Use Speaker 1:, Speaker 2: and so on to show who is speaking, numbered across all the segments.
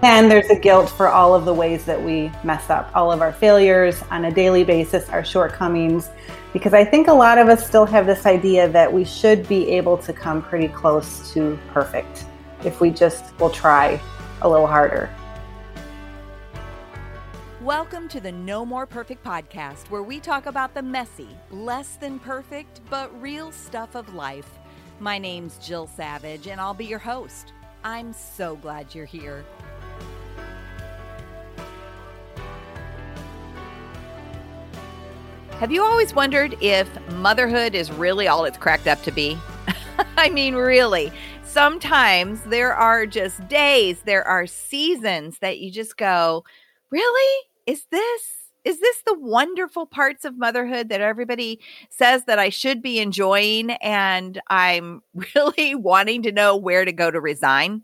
Speaker 1: And there's a guilt for all of the ways that we mess up, all of our failures on a daily basis, our shortcomings, because I think a lot of us still have this idea that we should be able to come pretty close to perfect if we just will try a little harder.
Speaker 2: Welcome to the No More Perfect podcast, where we talk about the messy, less than perfect, but real stuff of life. My name's Jill Savage, and I'll be your host. I'm so glad you're here. Have you always wondered if motherhood is really all it's cracked up to be? I mean, really. Sometimes there are just days, there are seasons that you just go, Really? Is this? Is this the wonderful parts of motherhood that everybody says that I should be enjoying? And I'm really wanting to know where to go to resign.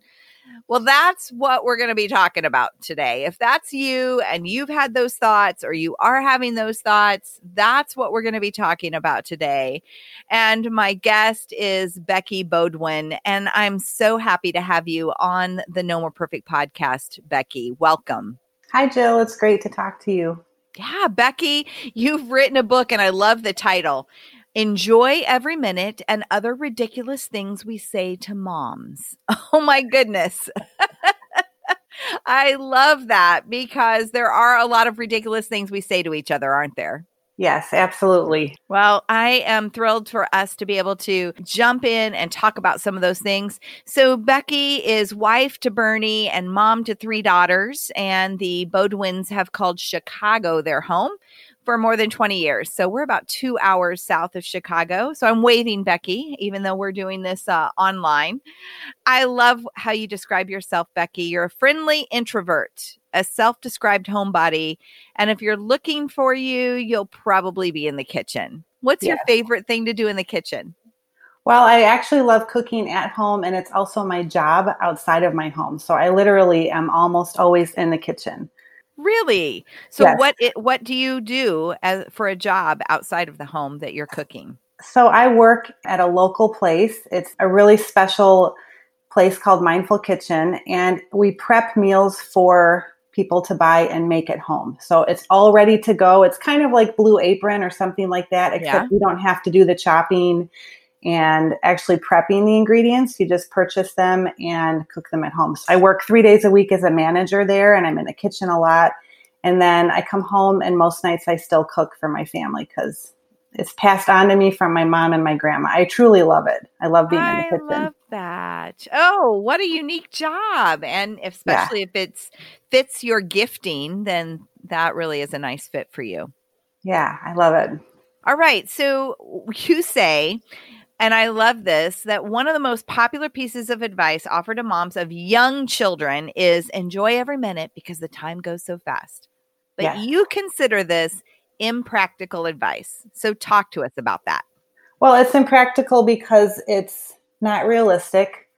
Speaker 2: Well, that's what we're going to be talking about today. If that's you and you've had those thoughts or you are having those thoughts, that's what we're going to be talking about today. And my guest is Becky Beaudoin. And I'm so happy to have you on the No More Perfect podcast, Becky. Welcome.
Speaker 1: Hi, Jill. It's great to talk to you.
Speaker 2: Yeah, Becky, you've written a book and I love the title. Enjoy every minute and other ridiculous things we say to moms. Oh my goodness. I love that because there are a lot of ridiculous things we say to each other, aren't there?
Speaker 1: Yes, absolutely.
Speaker 2: Well, I am thrilled for us to be able to jump in and talk about some of those things. So, Becky is wife to Bernie and mom to three daughters, and the Beaudoins have called Chicago their home for more than 20 years. So we're about two hours south of Chicago. So I'm waving Becky, even though we're doing this uh, online. I love how you describe yourself, Becky. You're a friendly introvert, a self described homebody. And if you're looking for you, you'll probably be in the kitchen. What's yes. your favorite thing to do in the kitchen?
Speaker 1: Well, I actually love cooking at home, and it's also my job outside of my home. So I literally am almost always in the kitchen.
Speaker 2: Really? So yes. what it, what do you do as for a job outside of the home that you're cooking?
Speaker 1: So I work at a local place. It's a really special place called Mindful Kitchen and we prep meals for people to buy and make at home. So it's all ready to go. It's kind of like Blue Apron or something like that except yeah. you don't have to do the chopping and actually prepping the ingredients. You just purchase them and cook them at home. So I work three days a week as a manager there, and I'm in the kitchen a lot. And then I come home, and most nights I still cook for my family because it's passed on to me from my mom and my grandma. I truly love it. I love being I in the kitchen.
Speaker 2: I love that. Oh, what a unique job. And especially yeah. if it's fits your gifting, then that really is a nice fit for you.
Speaker 1: Yeah, I love it.
Speaker 2: All right. So you say and I love this that one of the most popular pieces of advice offered to moms of young children is enjoy every minute because the time goes so fast. But yes. you consider this impractical advice. So talk to us about that.
Speaker 1: Well, it's impractical because it's not realistic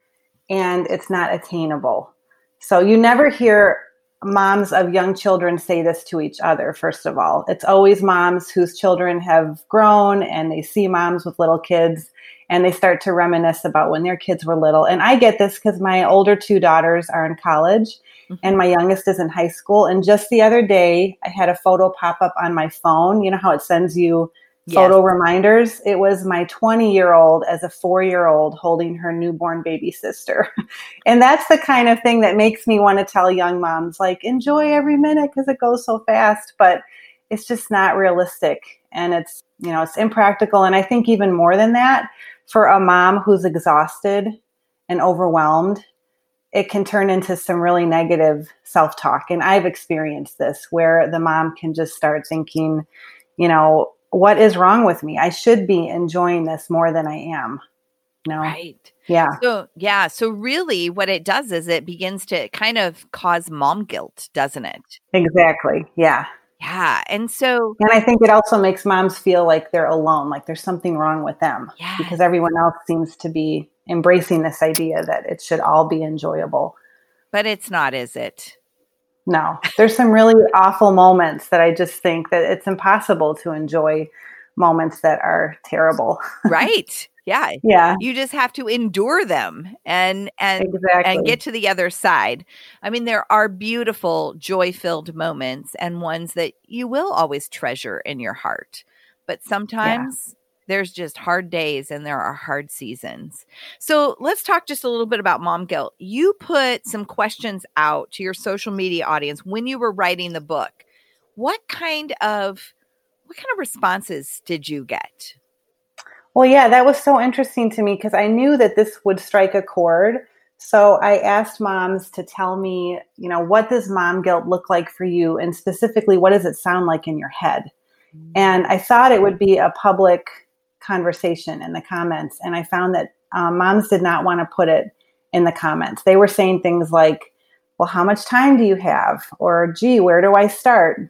Speaker 1: and it's not attainable. So you never hear moms of young children say this to each other, first of all. It's always moms whose children have grown and they see moms with little kids and they start to reminisce about when their kids were little. And I get this because my older two daughters are in college mm-hmm. and my youngest is in high school. And just the other day, I had a photo pop up on my phone. You know how it sends you photo yes. reminders? It was my 20 year old as a four year old holding her newborn baby sister. and that's the kind of thing that makes me want to tell young moms, like, enjoy every minute because it goes so fast. But it's just not realistic and it's you know it's impractical and i think even more than that for a mom who's exhausted and overwhelmed it can turn into some really negative self-talk and i've experienced this where the mom can just start thinking you know what is wrong with me? I should be enjoying this more than i am no
Speaker 2: right.
Speaker 1: Yeah.
Speaker 2: So yeah so really what it does is it begins to kind of cause mom guilt doesn't it?
Speaker 1: Exactly. Yeah.
Speaker 2: Yeah. And so
Speaker 1: And I think it also makes moms feel like they're alone, like there's something wrong with them because everyone else seems to be embracing this idea that it should all be enjoyable.
Speaker 2: But it's not, is it?
Speaker 1: No. There's some really awful moments that I just think that it's impossible to enjoy moments that are terrible.
Speaker 2: right. Yeah.
Speaker 1: Yeah.
Speaker 2: You just have to endure them and and
Speaker 1: exactly.
Speaker 2: and get to the other side. I mean there are beautiful joy-filled moments and ones that you will always treasure in your heart. But sometimes yeah. There's just hard days and there are hard seasons. So let's talk just a little bit about mom guilt. You put some questions out to your social media audience when you were writing the book. What kind of what kind of responses did you get?
Speaker 1: Well, yeah, that was so interesting to me because I knew that this would strike a chord. So I asked moms to tell me, you know, what does mom guilt look like for you? And specifically, what does it sound like in your head? Mm-hmm. And I thought it would be a public conversation in the comments. And I found that um, moms did not want to put it in the comments. They were saying things like, well, how much time do you have? Or, gee, where do I start?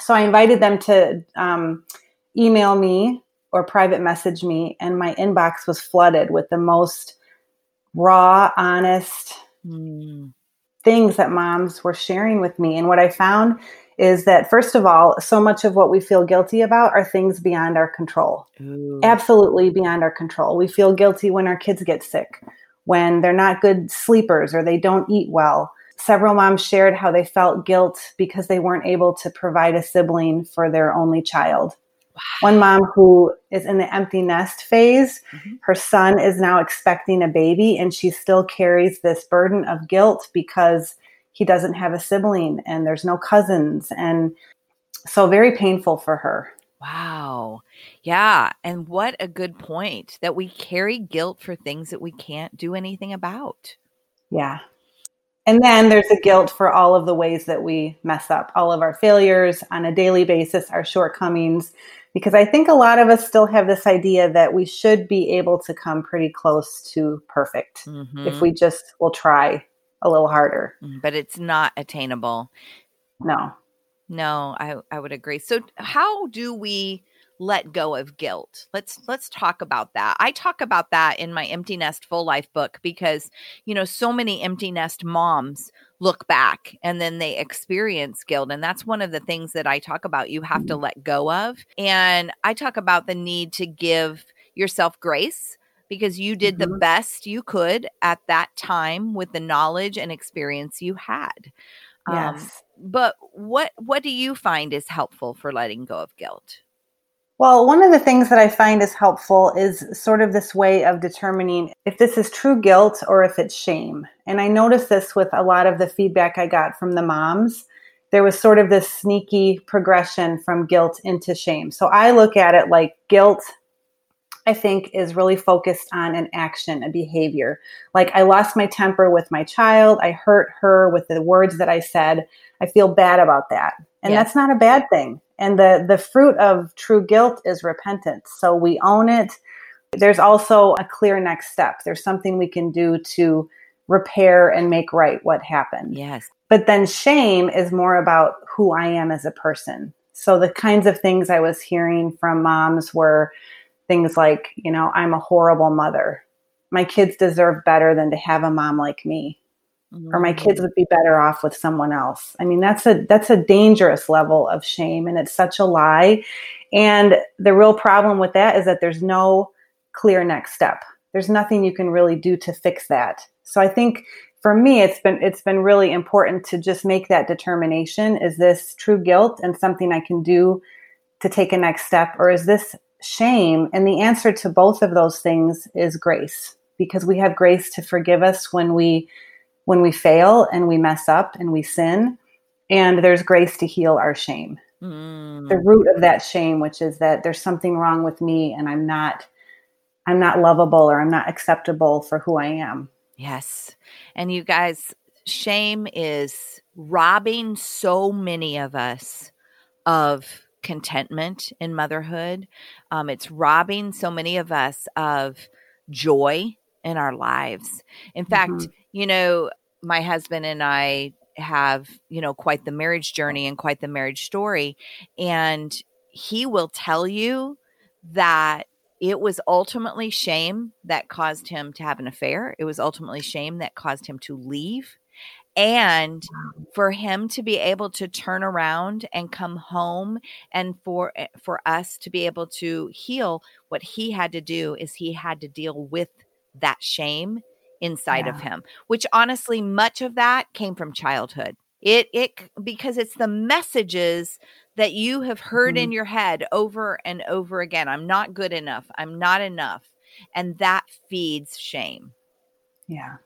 Speaker 1: So I invited them to um, email me or private message me, and my inbox was flooded with the most raw, honest mm. things that moms were sharing with me. And what I found is that, first of all, so much of what we feel guilty about are things beyond our control. Ooh. Absolutely beyond our control. We feel guilty when our kids get sick, when they're not good sleepers or they don't eat well. Several moms shared how they felt guilt because they weren't able to provide a sibling for their only child. One mom who is in the empty nest phase, mm-hmm. her son is now expecting a baby, and she still carries this burden of guilt because he doesn't have a sibling and there's no cousins. And so, very painful for her.
Speaker 2: Wow. Yeah. And what a good point that we carry guilt for things that we can't do anything about.
Speaker 1: Yeah. And then there's a guilt for all of the ways that we mess up, all of our failures on a daily basis, our shortcomings, because I think a lot of us still have this idea that we should be able to come pretty close to perfect mm-hmm. if we just will try a little harder.
Speaker 2: Mm, but it's not attainable.
Speaker 1: No.
Speaker 2: No, I, I would agree. So how do we let go of guilt? Let's let's talk about that. I talk about that in my empty nest full life book because you know so many empty nest moms look back and then they experience guilt. And that's one of the things that I talk about you have to let go of. And I talk about the need to give yourself grace because you did mm-hmm. the best you could at that time with the knowledge and experience you had.
Speaker 1: Um, yes. Um,
Speaker 2: but what what do you find is helpful for letting go of guilt?
Speaker 1: Well, one of the things that I find is helpful is sort of this way of determining if this is true guilt or if it's shame. And I noticed this with a lot of the feedback I got from the moms. There was sort of this sneaky progression from guilt into shame. So I look at it like guilt, I think, is really focused on an action, a behavior. Like I lost my temper with my child, I hurt her with the words that I said. I feel bad about that. And yes. that's not a bad thing and the the fruit of true guilt is repentance so we own it there's also a clear next step there's something we can do to repair and make right what happened
Speaker 2: yes
Speaker 1: but then shame is more about who i am as a person so the kinds of things i was hearing from moms were things like you know i'm a horrible mother my kids deserve better than to have a mom like me or my kids mm. would be better off with someone else. I mean, that's a that's a dangerous level of shame and it's such a lie. And the real problem with that is that there's no clear next step. There's nothing you can really do to fix that. So I think for me it's been it's been really important to just make that determination is this true guilt and something I can do to take a next step or is this shame? And the answer to both of those things is grace because we have grace to forgive us when we when we fail and we mess up and we sin. And there's grace to heal our shame. mm. the root of that shame, which is that there's something wrong with me and I'm not I'm not lovable or I'm not acceptable for who I am.
Speaker 2: Yes. And you guys, shame is robbing so many of us of contentment in motherhood. Um, it's robbing so many of us of joy in our lives. In fact, mm-hmm. you know, my husband and I have, you know, quite the marriage journey and quite the marriage story. And he will tell you that it was ultimately shame that caused him to have an affair. It was ultimately shame that caused him to leave. And for him to be able to turn around and come home and for eh, for us to be able to heal, what he had to do is he had to deal with that shame inside yeah. of him, which honestly much of that came from childhood. It it because it's the messages that you have heard mm-hmm. in your head over and over again. I'm not good enough. I'm not enough. And that feeds shame.
Speaker 1: Yeah.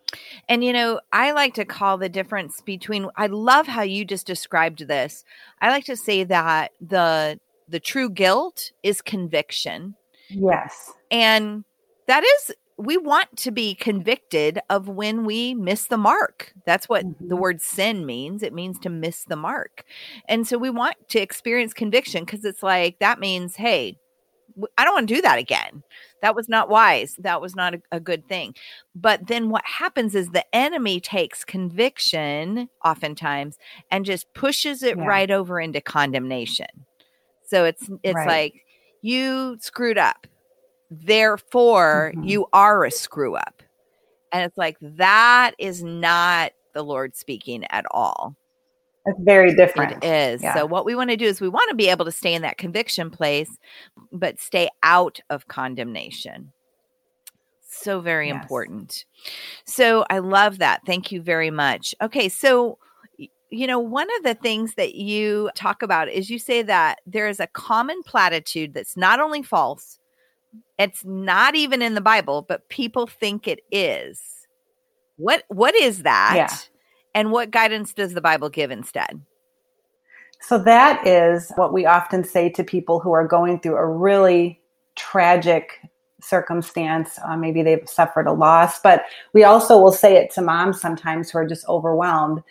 Speaker 2: And you know, I like to call the difference between I love how you just described this. I like to say that the the true guilt is conviction.
Speaker 1: Yes.
Speaker 2: And that is we want to be convicted of when we miss the mark. That's what mm-hmm. the word sin means. It means to miss the mark. And so we want to experience conviction because it's like that means, hey, I don't want to do that again. That was not wise. That was not a, a, good thing. But then what happens is the enemy takes conviction oftentimes and just pushes it yeah. right over into condemnation. So it's it's right. like you screwed up Therefore, mm-hmm. you are a screw up. And it's like, that is not the Lord speaking at all.
Speaker 1: It's very different.
Speaker 2: It is. Yeah. So, what we want to do is we want to be able to stay in that conviction place, but stay out of condemnation. So, very yes. important. So, I love that. Thank you very much. Okay. So, you know, one of the things that you talk about is you say that there is a common platitude that's not only false, it's not even in the Bible, but people think it is. What what is that?
Speaker 1: Yeah.
Speaker 2: And what guidance does the Bible give instead?
Speaker 1: So that is what we often say to people who are going through a really tragic circumstance. Uh, maybe they've suffered a loss, but we also will say it to moms sometimes who are just overwhelmed.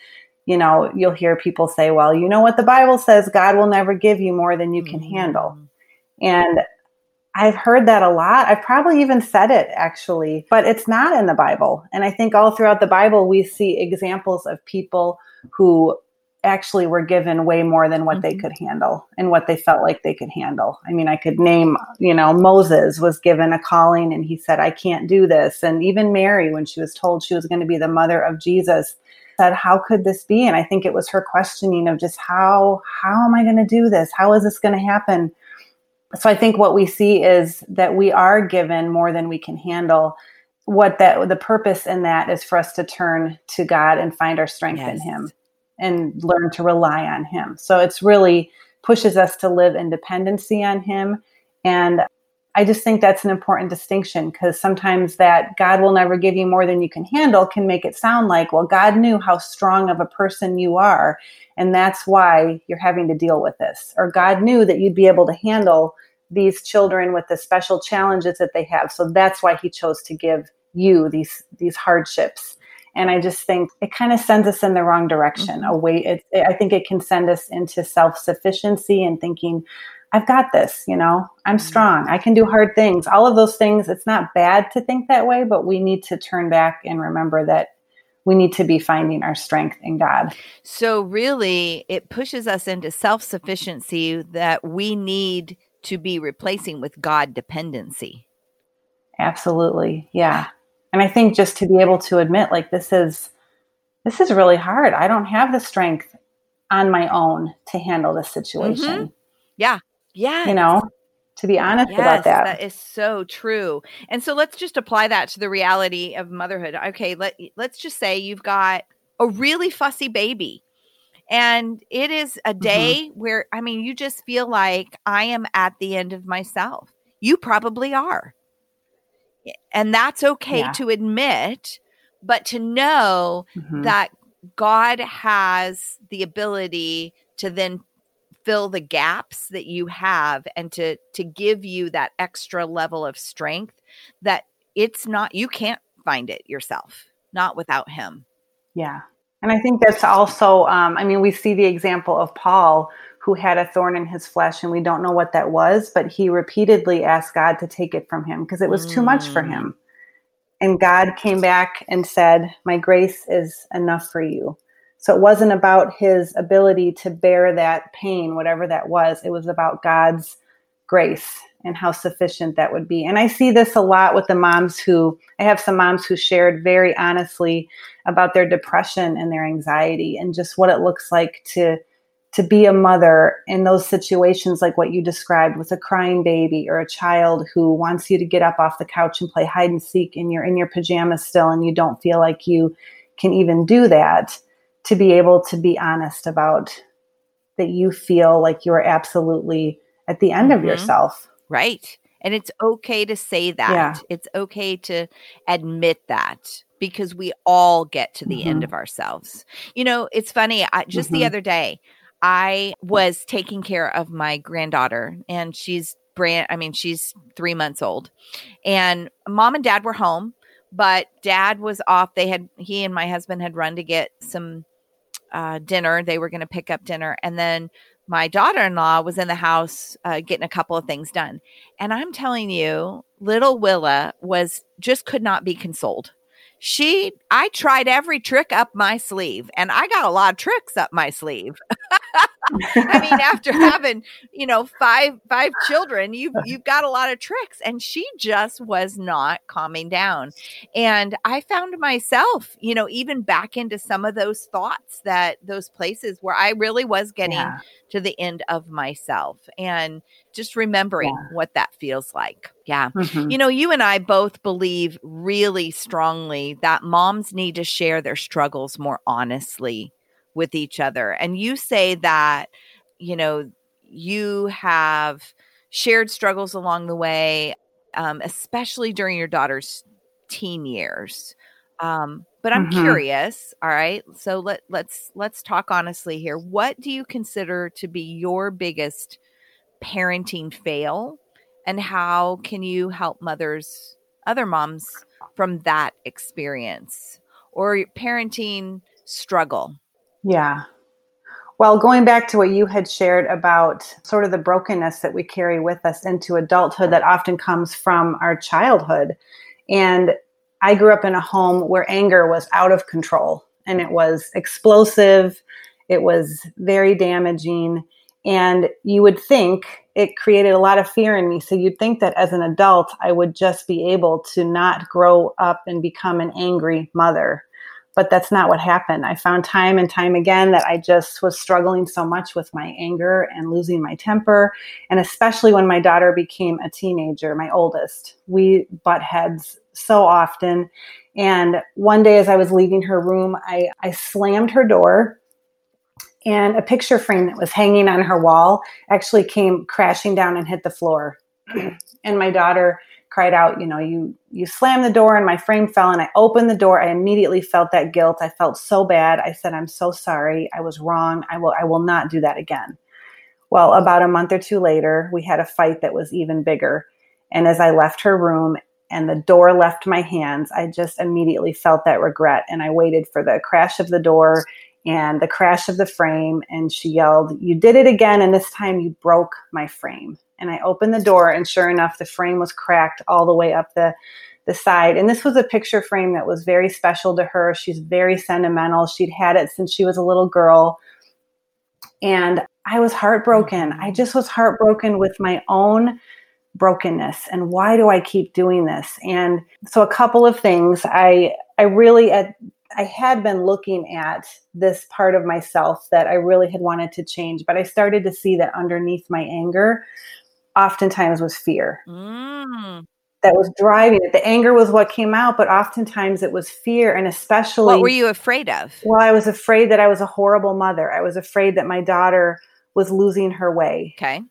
Speaker 1: You know, you'll hear people say, well, you know what the Bible says God will never give you more than you can mm-hmm. handle. And I've heard that a lot. I've probably even said it actually, but it's not in the Bible. And I think all throughout the Bible, we see examples of people who actually were given way more than what mm-hmm. they could handle and what they felt like they could handle. I mean, I could name, you know, Moses was given a calling and he said, I can't do this. And even Mary, when she was told she was going to be the mother of Jesus, said, How could this be? And I think it was her questioning of just how, how am I going to do this? How is this going to happen? So I think what we see is that we are given more than we can handle. What that the purpose in that is for us to turn to God and find our strength yes. in Him and learn to rely on Him. So it's really pushes us to live in dependency on Him. And I just think that's an important distinction because sometimes that God will never give you more than you can handle can make it sound like, well, God knew how strong of a person you are and that's why you're having to deal with this. Or God knew that you'd be able to handle these children with the special challenges that they have. So that's why he chose to give you these these hardships. And I just think it kind of sends us in the wrong direction. Mm-hmm. Away, it, it, I think it can send us into self sufficiency and thinking, I've got this. You know, I'm mm-hmm. strong. I can do hard things. All of those things. It's not bad to think that way, but we need to turn back and remember that we need to be finding our strength in God.
Speaker 2: So, really, it pushes us into self sufficiency that we need to be replacing with God dependency.
Speaker 1: Absolutely. Yeah. And I think just to be able to admit, like, this is. This is really hard. I don't have the strength on my own to handle this situation. Mm-hmm.
Speaker 2: Yeah. Yeah.
Speaker 1: You know, to be honest yes, about that.
Speaker 2: That is so true. And so let's just apply that to the reality of motherhood. Okay, let let's just say you've got a really fussy baby. And it is a mm-hmm. day mm-hmm. where I mean you just feel like I am at the end of myself. You probably are. And that's okay yeah. to admit, but to know mm-hmm. that God has the ability to then fill the gaps that you have and to to give you that extra level of strength that it's not you can't find it yourself not without him
Speaker 1: yeah and i think that's also um, i mean we see the example of paul who had a thorn in his flesh and we don't know what that was but he repeatedly asked god to take it from him because it was mm. too much for mm. him and god came back and said my grace is enough for you so it wasn't about his ability to bear that pain, whatever that was. It was about God's grace and how sufficient that would be. And I see this a lot with the moms who, I have some moms who shared very honestly about their depression and their anxiety and just what it looks like to to be a mother in those situations like what you described with a crying baby or a child who wants you to get up off the couch and play hide and seek and you're in your pajamas still and you don't feel like you can even do that to be able to be honest about that you feel like you are absolutely at the end mm-hmm. of yourself.
Speaker 2: Right. And it's okay to say that. Yeah. It's okay to admit that because we all get to the mm-hmm. end of ourselves. You know, it's funny. I, just mm-hmm. the other day, I was taking care of my granddaughter, and she's brand, I mean, she's three months old. And mom and dad were home, but dad was off. They had, he and my husband had run to get some uh, dinner. They were going to pick up dinner. And then my daughter in law was in the house uh, getting a couple of things done. And I'm telling you, little Willa was just could not be consoled she i tried every trick up my sleeve and i got a lot of tricks up my sleeve i mean after having you know five five children you've you've got a lot of tricks and she just was not calming down and i found myself you know even back into some of those thoughts that those places where i really was getting yeah. to the end of myself and just remembering yeah. what that feels like. Yeah. Mm-hmm. You know, you and I both believe really strongly that moms need to share their struggles more honestly with each other. And you say that, you know, you have shared struggles along the way, um, especially during your daughter's teen years. Um, but I'm mm-hmm. curious. All right, so let let's let's talk honestly here. What do you consider to be your biggest parenting fail and how can you help mothers other moms from that experience or parenting struggle
Speaker 1: yeah well going back to what you had shared about sort of the brokenness that we carry with us into adulthood that often comes from our childhood and i grew up in a home where anger was out of control and it was explosive it was very damaging and you would think it created a lot of fear in me. So you'd think that as an adult, I would just be able to not grow up and become an angry mother. But that's not what happened. I found time and time again that I just was struggling so much with my anger and losing my temper. And especially when my daughter became a teenager, my oldest, we butt heads so often. And one day, as I was leaving her room, I, I slammed her door and a picture frame that was hanging on her wall actually came crashing down and hit the floor. and my daughter cried out, you know, you you slammed the door and my frame fell and I opened the door. I immediately felt that guilt. I felt so bad. I said, I'm so sorry. I was wrong. I will I will not do that again. Well, about a month or two later, we had a fight that was even bigger. And as I left her room and the door left my hands, I just immediately felt that regret. And I waited for the crash of the door and the crash of the frame. And she yelled, You did it again. And this time you broke my frame. And I opened the door, and sure enough, the frame was cracked all the way up the, the side. And this was a picture frame that was very special to her. She's very sentimental. She'd had it since she was a little girl. And I was heartbroken. I just was heartbroken with my own brokenness and why do I keep doing this? And so a couple of things I I really at I had been looking at this part of myself that I really had wanted to change, but I started to see that underneath my anger, oftentimes was fear. Mm. That was driving it. The anger was what came out, but oftentimes it was fear. And especially.
Speaker 2: What were you afraid of?
Speaker 1: Well, I was afraid that I was a horrible mother. I was afraid that my daughter was losing her way.
Speaker 2: Okay.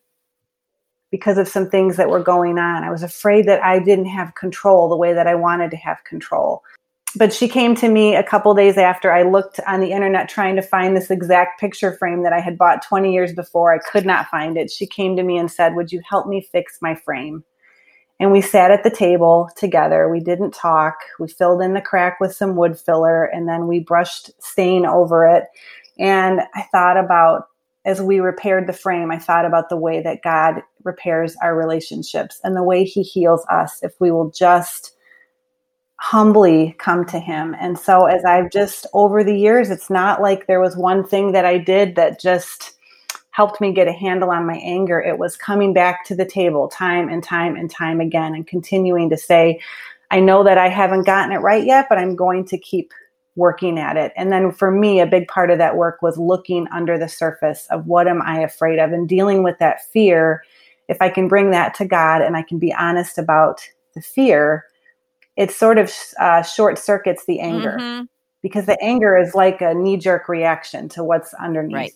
Speaker 1: Because of some things that were going on. I was afraid that I didn't have control the way that I wanted to have control but she came to me a couple days after I looked on the internet trying to find this exact picture frame that I had bought 20 years before. I could not find it. She came to me and said, Would you help me fix my frame? And we sat at the table together. We didn't talk. We filled in the crack with some wood filler and then we brushed stain over it. And I thought about, as we repaired the frame, I thought about the way that God repairs our relationships and the way He heals us if we will just humbly come to him. And so as I've just over the years, it's not like there was one thing that I did that just helped me get a handle on my anger. It was coming back to the table time and time and time again and continuing to say, I know that I haven't gotten it right yet, but I'm going to keep working at it. And then for me, a big part of that work was looking under the surface of what am I afraid of and dealing with that fear. If I can bring that to God and I can be honest about the fear, it sort of uh, short circuits the anger mm-hmm. because the anger is like a knee jerk reaction to what's underneath. Right.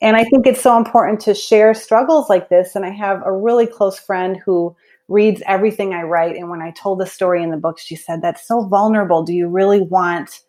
Speaker 1: And I think it's so important to share struggles like this. And I have a really close friend who reads everything I write. And when I told the story in the book, she said, That's so vulnerable. Do you really want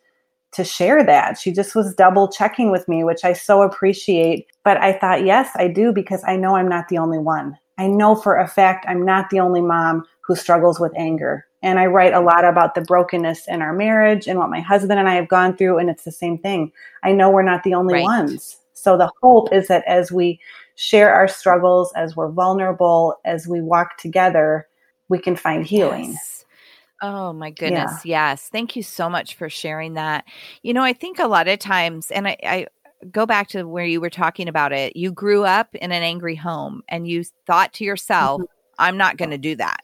Speaker 1: to share that? She just was double checking with me, which I so appreciate. But I thought, Yes, I do, because I know I'm not the only one. I know for a fact I'm not the only mom who struggles with anger. And I write a lot about the brokenness in our marriage and what my husband and I have gone through. And it's the same thing. I know we're not the only right. ones. So the hope is that as we share our struggles, as we're vulnerable, as we walk together, we can find healing.
Speaker 2: Yes. Oh my goodness. Yeah. Yes. Thank you so much for sharing that. You know, I think a lot of times, and I, I go back to where you were talking about it, you grew up in an angry home and you thought to yourself, mm-hmm. I'm not going to do that.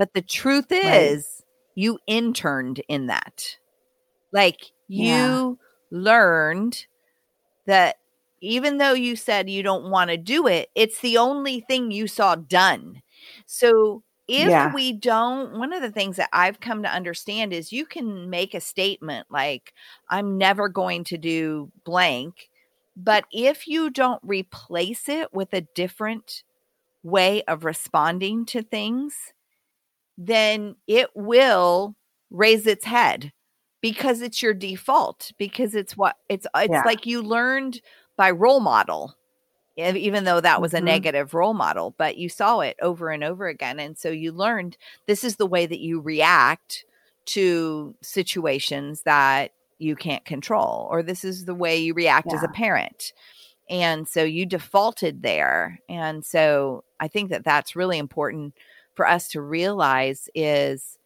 Speaker 2: But the truth is, right. you interned in that. Like you yeah. learned that even though you said you don't want to do it, it's the only thing you saw done. So if yeah. we don't, one of the things that I've come to understand is you can make a statement like, I'm never going to do blank. But if you don't replace it with a different way of responding to things, then it will raise its head because it's your default because it's what it's it's yeah. like you learned by role model even though that was a mm-hmm. negative role model but you saw it over and over again and so you learned this is the way that you react to situations that you can't control or this is the way you react yeah. as a parent and so you defaulted there and so i think that that's really important for us to realize is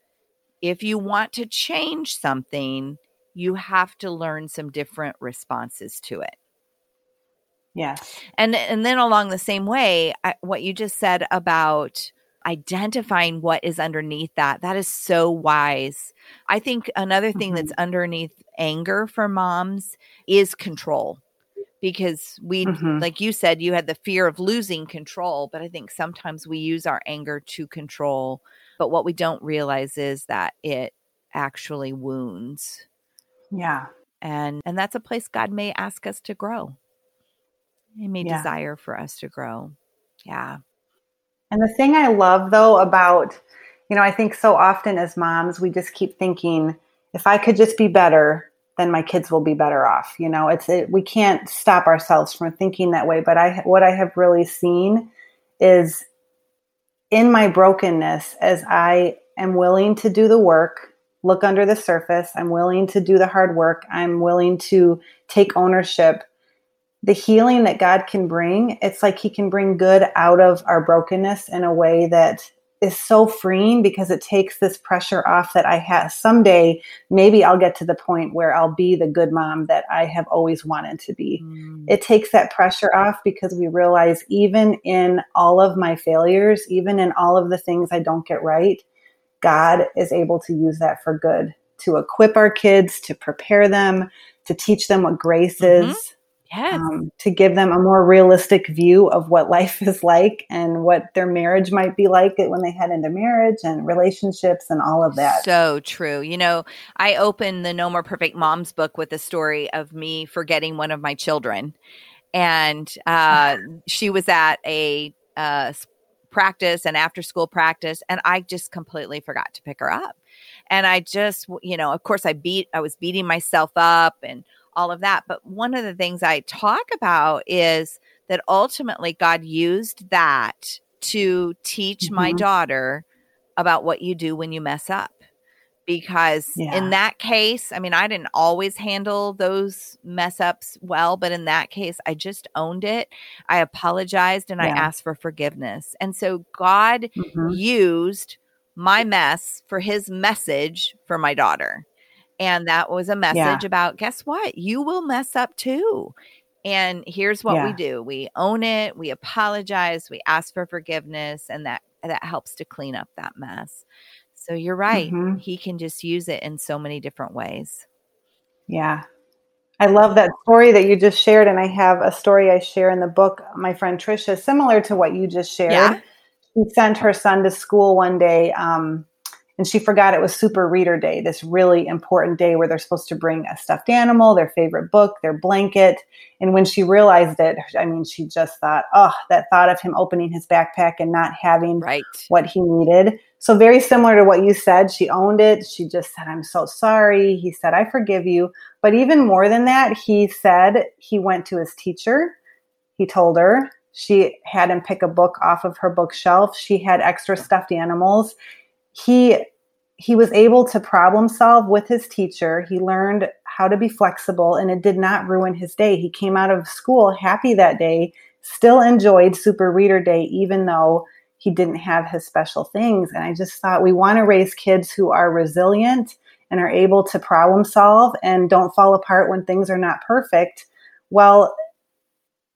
Speaker 2: if you want to change something, you have to learn some different responses to it.
Speaker 1: Yes.
Speaker 2: And and then along the same way, I, what you just said about identifying what is underneath that that is so wise. I think another thing mm-hmm. that's underneath anger for moms is control because we mm-hmm. like you said you had the fear of losing control but i think sometimes we use our anger to control but what we don't realize is that it actually wounds.
Speaker 1: Yeah.
Speaker 2: And and that's a place god may ask us to grow. He may yeah. desire for us to grow. Yeah.
Speaker 1: And the thing i love though about you know i think so often as moms we just keep thinking if i could just be better then my kids will be better off. You know, it's it, we can't stop ourselves from thinking that way. But I what I have really seen is in my brokenness as I am willing to do the work, look under the surface, I'm willing to do the hard work, I'm willing to take ownership. The healing that God can bring, it's like He can bring good out of our brokenness in a way that is so freeing because it takes this pressure off that I have someday maybe I'll get to the point where I'll be the good mom that I have always wanted to be. Mm. It takes that pressure off because we realize even in all of my failures, even in all of the things I don't get right, God is able to use that for good to equip our kids, to prepare them, to teach them what grace mm-hmm. is
Speaker 2: Yes. Um,
Speaker 1: to give them a more realistic view of what life is like and what their marriage might be like when they head into marriage and relationships and all of that.
Speaker 2: So true. You know, I opened the No More Perfect Moms book with a story of me forgetting one of my children. And uh, she was at a uh, practice and after school practice and I just completely forgot to pick her up. And I just, you know, of course I beat I was beating myself up and all of that, but one of the things I talk about is that ultimately God used that to teach mm-hmm. my daughter about what you do when you mess up because yeah. in that case, I mean, I didn't always handle those mess ups well, but in that case, I just owned it. I apologized and yeah. I asked for forgiveness. And so God mm-hmm. used my mess for his message for my daughter. And that was a message yeah. about guess what? You will mess up too. And here's what we do. We own it, we apologize, we ask for forgiveness, and that that helps to clean up that mess. So you're right. Mm-hmm. He can just use it in so many different ways.
Speaker 1: Yeah. I love that story that you just shared. And I have a story I share in the book, my friend Trisha, similar to what you just shared. Yeah. She sent her son to school one day. Um, and she forgot it was super reader day this really important day where they're supposed to bring a stuffed animal their favorite book their blanket. And when she realized it i mean she just thought oh that thought of him opening his backpack and not having
Speaker 2: right.
Speaker 1: what he needed. So very similar to what you said she owned it. She just said i'm so sorry. He said i forgive you. But even more than that he said he went to his teacher. He told her. She had him pick a book off of her bookshelf. She had extra stuffed animals he he was able to problem solve with his teacher. He learned how to be flexible and it did not ruin his day. He came out of school happy that day, still enjoyed Super Reader Day, even though he didn't have his special things. And I just thought we want to raise kids who are resilient and are able to problem solve and don't fall apart when things are not perfect. Well,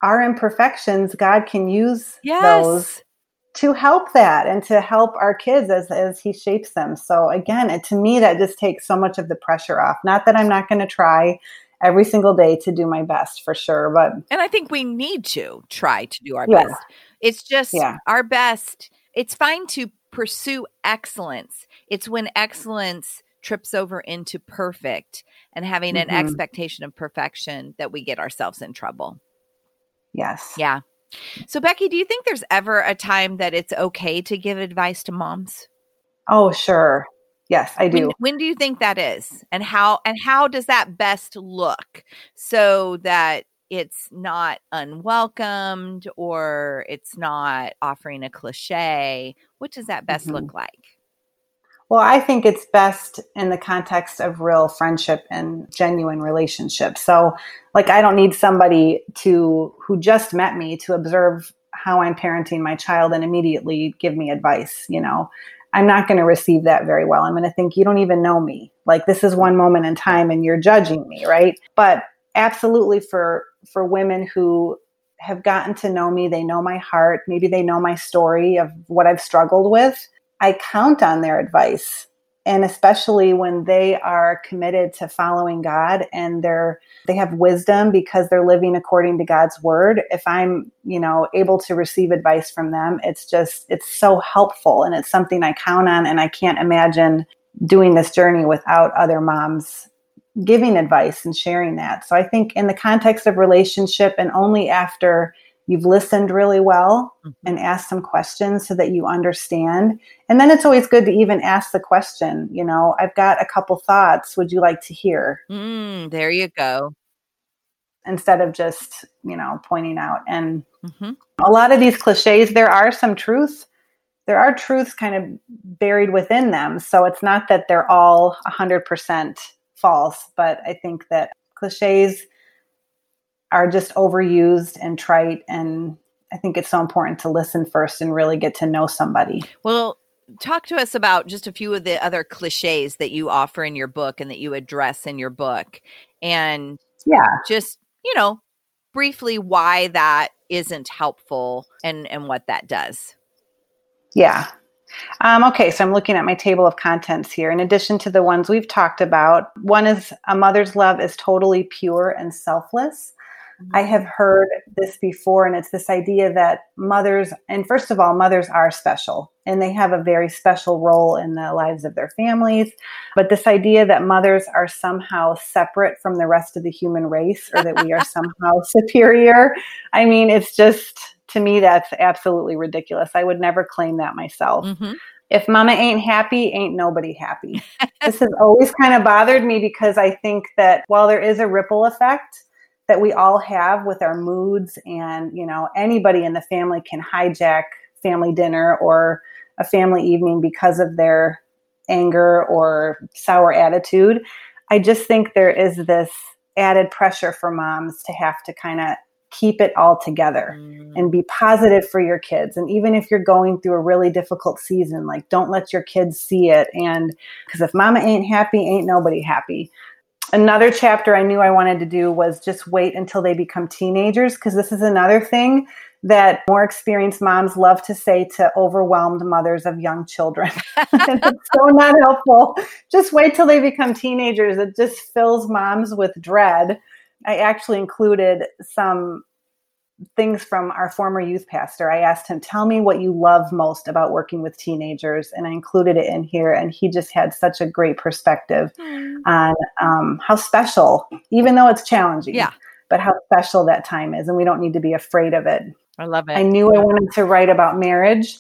Speaker 1: our imperfections, God can use yes. those to help that and to help our kids as, as he shapes them. So again, it, to me, that just takes so much of the pressure off. Not that I'm not going to try every single day to do my best for sure, but
Speaker 2: and I think we need to try to do our yeah. best. It's just yeah. our best. It's fine to pursue excellence. It's when excellence trips over into perfect and having mm-hmm. an expectation of perfection that we get ourselves in trouble.
Speaker 1: Yes.
Speaker 2: Yeah. So, Becky, do you think there's ever a time that it's okay to give advice to moms?
Speaker 1: Oh, sure. Yes, I do.
Speaker 2: When, when, do you think that is, and how and how does that best look so that it's not unwelcomed or it's not offering a cliche? What does that best mm-hmm. look like?
Speaker 1: Well, I think it's best in the context of real friendship and genuine relationship. So, like, I don't need somebody to who just met me to observe how I'm parenting my child and immediately give me advice. You know, I'm not going to receive that very well. I'm going to think you don't even know me. Like, this is one moment in time, and you're judging me, right? But absolutely for for women who have gotten to know me, they know my heart. Maybe they know my story of what I've struggled with I count on their advice. And especially when they are committed to following God and they're they have wisdom because they're living according to God's word. If I'm, you know, able to receive advice from them, it's just it's so helpful and it's something I count on and I can't imagine doing this journey without other moms giving advice and sharing that. So I think in the context of relationship and only after you've listened really well mm-hmm. and asked some questions so that you understand. And then it's always good to even ask the question, you know, I've got a couple thoughts. Would you like to hear?
Speaker 2: Mm, there you go.
Speaker 1: Instead of just, you know, pointing out. And mm-hmm. a lot of these cliches, there are some truth. There are truths kind of buried within them. So it's not that they're all 100% false, but I think that cliches are just overused and trite and I think it's so important to listen first and really get to know somebody.
Speaker 2: Well, talk to us about just a few of the other cliches that you offer in your book and that you address in your book. And
Speaker 1: yeah,
Speaker 2: just, you know, briefly why that isn't helpful and and what that does.
Speaker 1: Yeah. Um, okay, so I'm looking at my table of contents here. In addition to the ones we've talked about, one is a mother's love is totally pure and selfless. I have heard this before, and it's this idea that mothers, and first of all, mothers are special and they have a very special role in the lives of their families. But this idea that mothers are somehow separate from the rest of the human race or that we are somehow superior, I mean, it's just, to me, that's absolutely ridiculous. I would never claim that myself. Mm-hmm. If mama ain't happy, ain't nobody happy. this has always kind of bothered me because I think that while there is a ripple effect that we all have with our moods, and you know, anybody in the family can hijack family dinner or a family evening because of their anger or sour attitude. I just think there is this added pressure for moms to have to kind of keep it all together mm. and be positive for your kids. And even if you're going through a really difficult season, like don't let your kids see it. And because if mama ain't happy, ain't nobody happy. Another chapter I knew I wanted to do was just wait until they become teenagers, because this is another thing that more experienced moms love to say to overwhelmed mothers of young children. it's so not helpful. Just wait till they become teenagers. It just fills moms with dread. I actually included some things from our former youth pastor. I asked him, Tell me what you love most about working with teenagers. And I included it in here. And he just had such a great perspective mm. on um, how special, even though it's challenging.
Speaker 2: Yeah.
Speaker 1: But how special that time is, and we don't need to be afraid of it.
Speaker 2: I love it.
Speaker 1: I knew I wanted to write about marriage.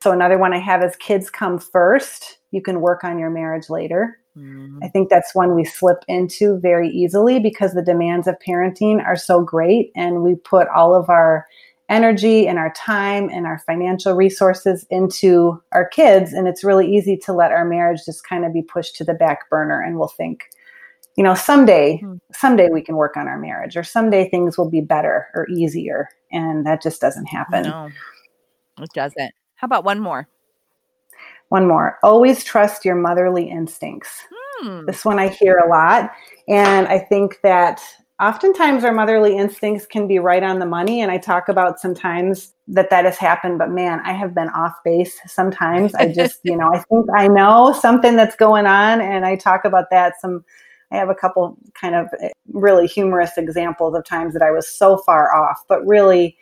Speaker 1: So another one I have is kids come first. You can work on your marriage later. Mm-hmm. I think that's one we slip into very easily because the demands of parenting are so great and we put all of our energy and our time and our financial resources into our kids and it's really easy to let our marriage just kind of be pushed to the back burner and we'll think you know someday mm-hmm. someday we can work on our marriage or someday things will be better or easier and that just doesn't happen.
Speaker 2: No, it doesn't. How about one more?
Speaker 1: One more. Always trust your motherly instincts. Hmm. This one I hear a lot. And I think that oftentimes our motherly instincts can be right on the money. And I talk about sometimes that that has happened, but man, I have been off base sometimes. I just, you know, I think I know something that's going on. And I talk about that some I have a couple kind of eh, really humorous examples of times that I was so far off, but really,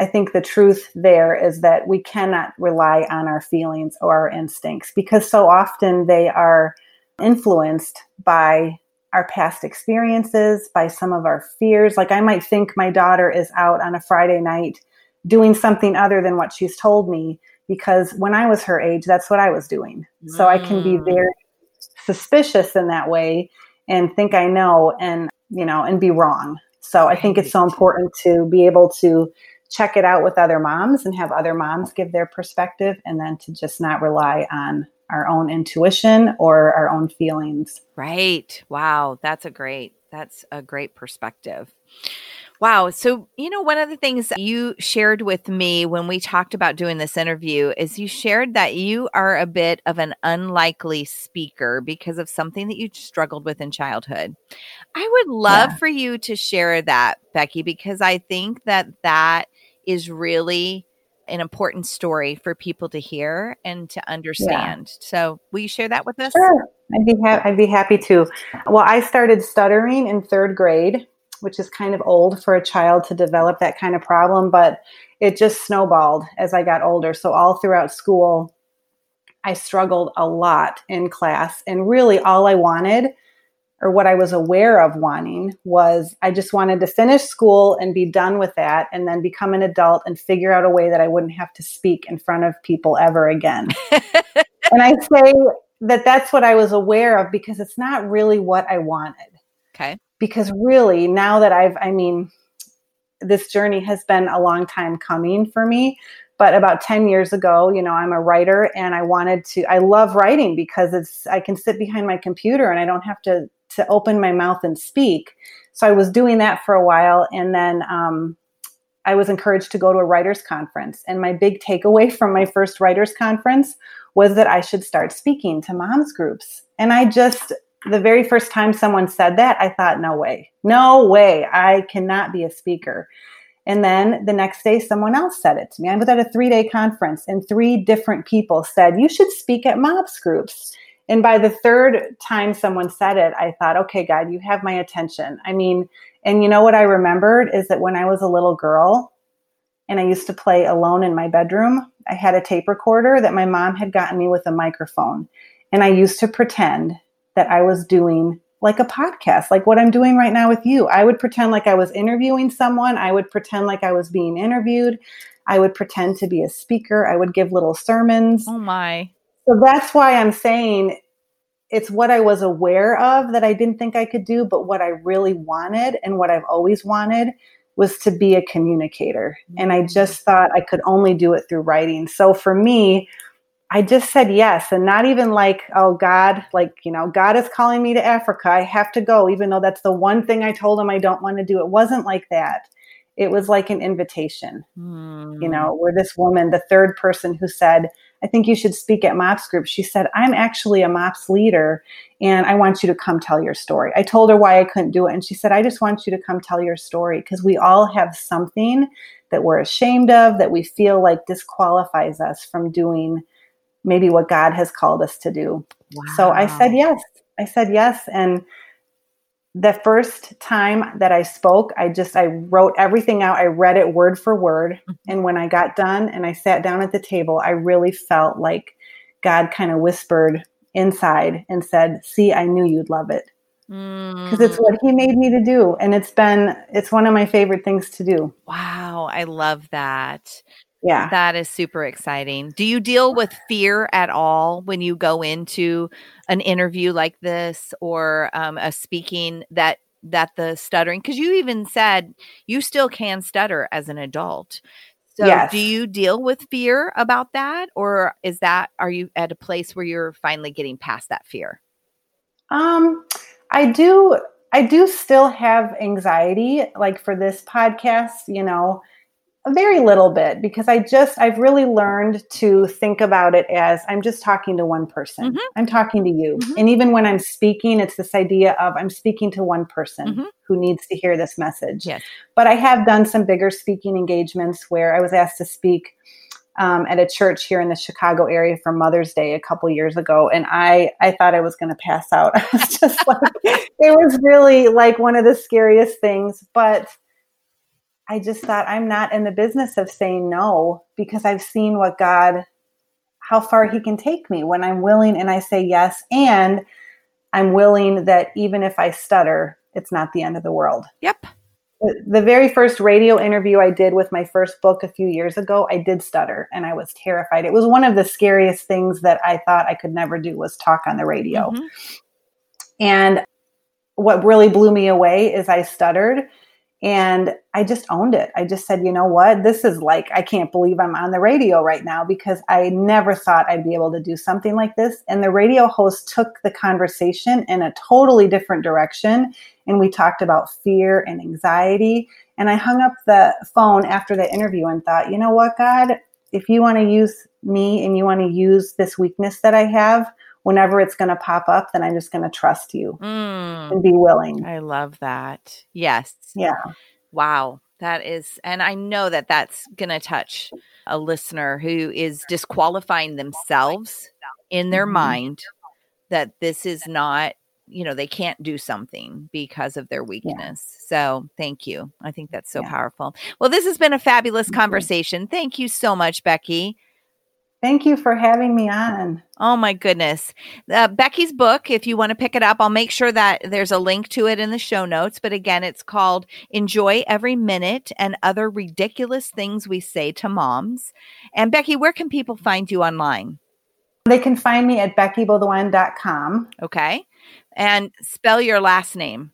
Speaker 1: I think the truth there is that we cannot rely on our feelings or our instincts because so often they are influenced by our past experiences, by some of our fears. Like I might think my daughter is out on a Friday night doing something other than what she's told me because when I was her age, that's what I was doing. So I can be mm. very suspicious in that way and think I know and, you know, and be wrong. So I think it's so important to be able to check it out with other moms and have other moms give their perspective and then to just not rely on our own intuition or our own feelings.
Speaker 2: Right. Wow, that's a great that's a great perspective. Wow. So, you know, one of the things you shared with me when we talked about doing this interview is you shared that you are a bit of an unlikely speaker because of something that you struggled with in childhood. I would love yeah. for you to share that, Becky, because I think that that is really an important story for people to hear and to understand. Yeah. So, will you share that with us?
Speaker 1: Sure. I'd be, ha- I'd be happy to. Well, I started stuttering in third grade which is kind of old for a child to develop that kind of problem, but it just snowballed as I got older. So, all throughout school, I struggled a lot in class. And really, all I wanted, or what I was aware of wanting, was I just wanted to finish school and be done with that and then become an adult and figure out a way that I wouldn't have to speak in front of people ever again. and I say that that's what I was aware of because it's not really what I wanted.
Speaker 2: Okay
Speaker 1: because really now that I've, I mean, this journey has been a long time coming for me. But about 10 years ago, you know, I'm a writer and I wanted to, I love writing because it's, I can sit behind my computer and I don't have to, to open my mouth and speak. So I was doing that for a while. And then, um, I was encouraged to go to a writers conference. And my big takeaway from my first writers conference was that I should start speaking to moms groups. And I just the very first time someone said that, I thought, no way, no way, I cannot be a speaker. And then the next day, someone else said it to me. I was at a three day conference, and three different people said, You should speak at MOPS groups. And by the third time someone said it, I thought, Okay, God, you have my attention. I mean, and you know what I remembered is that when I was a little girl and I used to play alone in my bedroom, I had a tape recorder that my mom had gotten me with a microphone. And I used to pretend that I was doing like a podcast, like what I'm doing right now with you. I would pretend like I was interviewing someone. I would pretend like I was being interviewed. I would pretend to be a speaker. I would give little sermons.
Speaker 2: Oh my.
Speaker 1: So that's why I'm saying it's what I was aware of that I didn't think I could do, but what I really wanted and what I've always wanted was to be a communicator. And I just thought I could only do it through writing. So for me, I just said yes and not even like, oh, God, like, you know, God is calling me to Africa. I have to go, even though that's the one thing I told him I don't want to do. It wasn't like that. It was like an invitation, mm. you know, where this woman, the third person who said, I think you should speak at MOPS group. She said, I'm actually a MOPS leader and I want you to come tell your story. I told her why I couldn't do it. And she said, I just want you to come tell your story because we all have something that we're ashamed of, that we feel like disqualifies us from doing maybe what God has called us to do. Wow. So I said yes. I said yes. And the first time that I spoke, I just I wrote everything out. I read it word for word. Mm-hmm. And when I got done and I sat down at the table, I really felt like God kind of whispered inside and said, "See, I knew you'd love it." Because mm. it's what he made me to do and it's been it's one of my favorite things to do.
Speaker 2: Wow, I love that.
Speaker 1: Yeah.
Speaker 2: That is super exciting. Do you deal with fear at all when you go into an interview like this or um, a speaking that that the stuttering because you even said you still can stutter as an adult. So yes. do you deal with fear about that or is that are you at a place where you're finally getting past that fear?
Speaker 1: Um I do I do still have anxiety like for this podcast, you know, a very little bit because I just, I've really learned to think about it as I'm just talking to one person. Mm-hmm. I'm talking to you. Mm-hmm. And even when I'm speaking, it's this idea of I'm speaking to one person mm-hmm. who needs to hear this message.
Speaker 2: Yes.
Speaker 1: But I have done some bigger speaking engagements where I was asked to speak um, at a church here in the Chicago area for Mother's Day a couple years ago, and I I thought I was going to pass out. I was just like, it was really like one of the scariest things. But I just thought I'm not in the business of saying no because I've seen what God, how far He can take me when I'm willing and I say yes. And I'm willing that even if I stutter, it's not the end of the world.
Speaker 2: Yep.
Speaker 1: The, very first radio interview I did with my first book a few years ago, I did stutter and I was terrified. It was one of the scariest things that I thought I could never do was talk on the radio. Mm-hmm. And what really blew me away is I stuttered and I just owned it. I just said, you know what? This is like, I can't believe I'm on the radio right now because I never thought I'd be able to do something like this. And the radio host took the conversation in a totally different direction. And we talked about fear and anxiety. And I hung up the phone after the interview and thought, you know what, God, if you want to use me and you want to use this weakness that I have, whenever it's going to pop up, then I'm just going to trust you mm. and be willing.
Speaker 2: I love that. Yes.
Speaker 1: Yeah.
Speaker 2: Wow. That is, and I know that that's going to touch a listener who is disqualifying themselves in their mm-hmm. mind that this is not, you know, they can't do something because of their weakness. Yeah. So thank you. I think that's so yeah. powerful. Well, this has been a fabulous conversation. Thank you so much, Becky.
Speaker 1: Thank you for having me on.
Speaker 2: Oh my goodness. Uh, Becky's book, if you want to pick it up, I'll make sure that there's a link to it in the show notes. But again, it's called Enjoy Every Minute and Other Ridiculous Things We Say to Moms. And Becky, where can people find you online?
Speaker 1: They can find me at beckybaudouin.com.
Speaker 2: Okay. And spell your last name.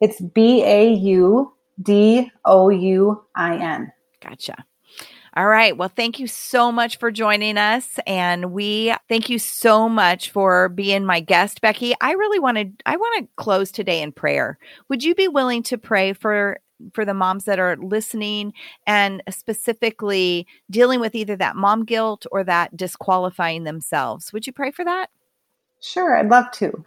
Speaker 1: It's B A U D O U I N.
Speaker 2: Gotcha. All right. Well, thank you so much for joining us. And we thank you so much for being my guest, Becky. I really wanted, I want to close today in prayer. Would you be willing to pray for for the moms that are listening and specifically dealing with either that mom guilt or that disqualifying themselves. Would you pray for that?
Speaker 1: Sure, I'd love to.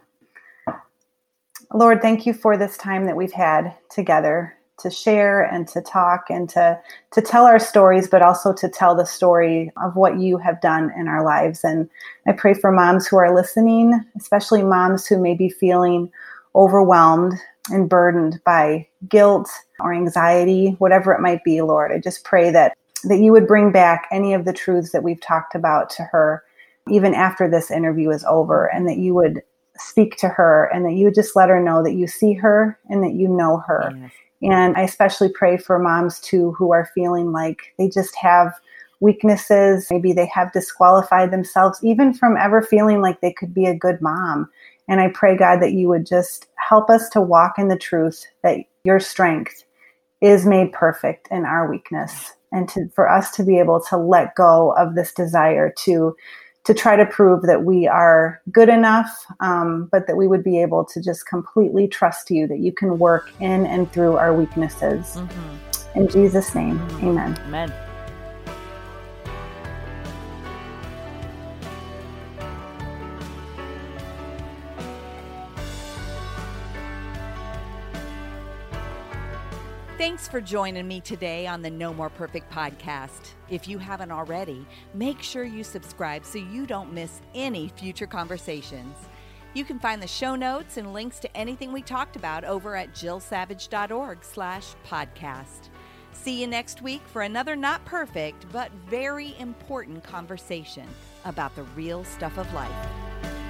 Speaker 1: Lord, thank you for this time that we've had together to share and to talk and to to tell our stories but also to tell the story of what you have done in our lives and i pray for moms who are listening especially moms who may be feeling overwhelmed and burdened by guilt or anxiety whatever it might be lord i just pray that that you would bring back any of the truths that we've talked about to her even after this interview is over and that you would speak to her and that you would just let her know that you see her and that you know her. Yes. And I especially pray for moms too who are feeling like they just have weaknesses. Maybe they have disqualified themselves even from ever feeling like they could be a good mom. And I pray, God, that you would just help us to walk in the truth that your strength is made perfect in our weakness and to, for us to be able to let go of this desire to to try to prove that we are good enough, um, but that we would be able to just completely trust you that you can work in and through our weaknesses. Mm-hmm. In Jesus' name, mm-hmm. amen.
Speaker 2: Amen. For joining me today on the No More Perfect podcast. If you haven't already, make sure you subscribe so you don't miss any future conversations. You can find the show notes and links to anything we talked about over at jillsavage.org slash podcast. See you next week for another not perfect, but very important conversation about the real stuff of life.